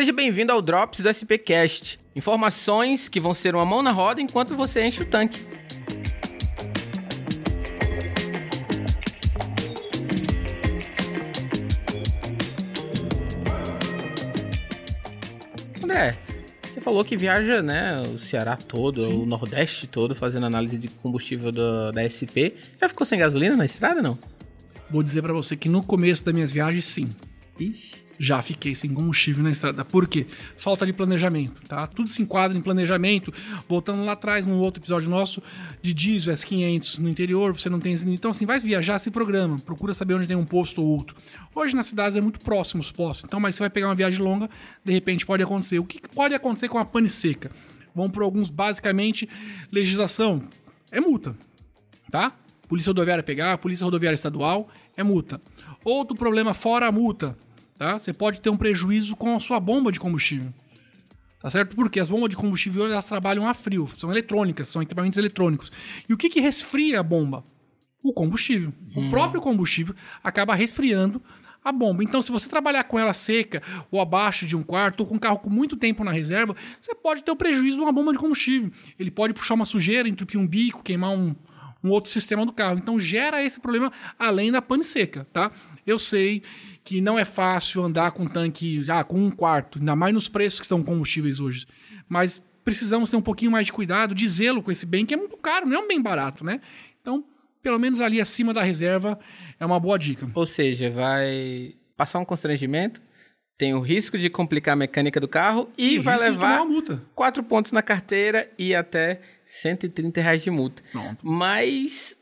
Seja bem-vindo ao Drops do SPcast. Informações que vão ser uma mão na roda enquanto você enche o tanque. André, você falou que viaja, né, o Ceará todo, Sim. o Nordeste todo, fazendo análise de combustível do- da SP. Já ficou sem gasolina na estrada, não? Vou dizer pra você que no começo das minhas viagens, sim. Ixi. Já fiquei sem combustível na estrada. Por quê? Falta de planejamento, tá? Tudo se enquadra em planejamento. Voltando lá atrás, num outro episódio nosso, de diesel S500 no interior, você não tem... Então, assim, vai viajar, se programa. Procura saber onde tem um posto ou outro. Hoje, nas cidades, é muito próximo os postos. Então, mas você vai pegar uma viagem longa, de repente pode acontecer. O que pode acontecer com a pane seca? Vamos por alguns, basicamente, legislação. É multa, tá? Polícia rodoviária pegar, Polícia rodoviária estadual, é multa. Outro problema fora a multa, tá? Você pode ter um prejuízo com a sua bomba de combustível. Tá certo? Porque as bombas de combustível elas trabalham a frio, são eletrônicas, são equipamentos eletrônicos. E o que, que resfria a bomba? O combustível. O próprio combustível acaba resfriando a bomba. Então, se você trabalhar com ela seca, ou abaixo de um quarto, ou com um carro com muito tempo na reserva, você pode ter o prejuízo de uma bomba de combustível. Ele pode puxar uma sujeira, entupir um bico, queimar um, um outro sistema do carro. Então gera esse problema além da pane seca, tá? Eu sei que não é fácil andar com tanque ah, com um quarto, ainda mais nos preços que estão combustíveis hoje. Mas precisamos ter um pouquinho mais de cuidado, de zelo com esse bem que é muito caro, não é um bem barato, né? Então, pelo menos ali acima da reserva é uma boa dica. Ou seja, vai passar um constrangimento, tem o risco de complicar a mecânica do carro e, vai de tomar levar quatro pontos na carteira e até 130 reais de multa. Pronto. Mas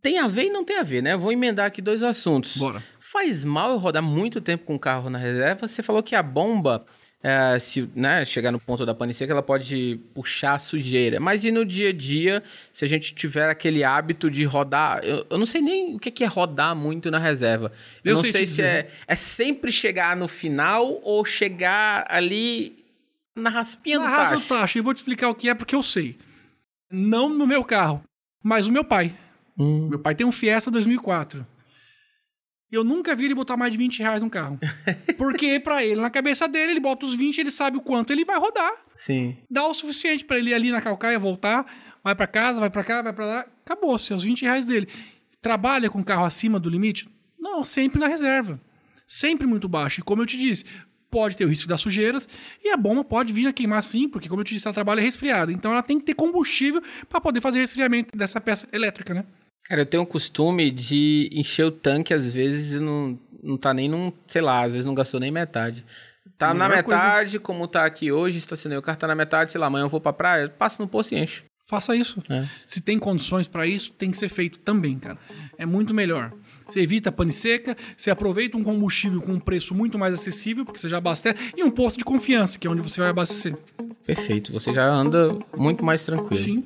tem a ver e não tem a ver, né? Vou emendar aqui dois assuntos. Bora. Faz mal eu rodar muito tempo com o carro na reserva? Você falou que a bomba, é, se né, chegar no ponto da pane seca, ela pode puxar a sujeira. Mas e no dia a dia, se a gente tiver aquele hábito de rodar... Eu, eu não sei nem o que que é rodar muito na reserva. Eu, Eu não sei sei, se é, é sempre chegar no final ou chegar ali na raspinha Na do tacho. do tacho, e vou te explicar o que é porque eu sei. Não no meu carro, mas o meu pai. Hum, Meu pai tem um Fiesta 2004. Eu nunca vi ele botar mais de 20 reais no carro. Porque pra ele, na cabeça dele, ele bota os 20, ele sabe o quanto ele vai rodar. sim. Dá o suficiente pra ele ir ali na calcaia, voltar, vai pra casa, vai pra cá, vai pra lá. Acabou, seus 20 reais dele. Trabalha com carro acima do limite? Não, sempre na reserva. Sempre muito baixo. E como eu te disse, pode ter o risco das sujeiras e a bomba pode vir a queimar sim, porque como eu te disse, ela trabalha resfriada. Então ela tem que ter combustível pra poder fazer resfriamento dessa peça elétrica, né? Cara, eu tenho o costume de encher o tanque às vezes e não, não tá nem num, sei lá, às vezes não gastou nem metade. Tá na Melhor coisa. metade, como tá aqui hoje, estacionei o carro tá na metade, sei lá, amanhã eu vou pra praia, eu passo no posto e encho. Faça isso. É. Se tem condições pra isso, tem que ser feito também, cara. É muito melhor. Você evita a pane seca, você aproveita um combustível com um preço muito mais acessível, porque você já abastece, e um posto de confiança, que é onde você vai abastecer. Perfeito, você já anda muito mais tranquilo. Sim.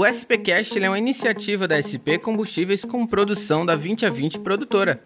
O SPCast é uma iniciativa da SP Combustíveis com produção da 20 a 20 produtora.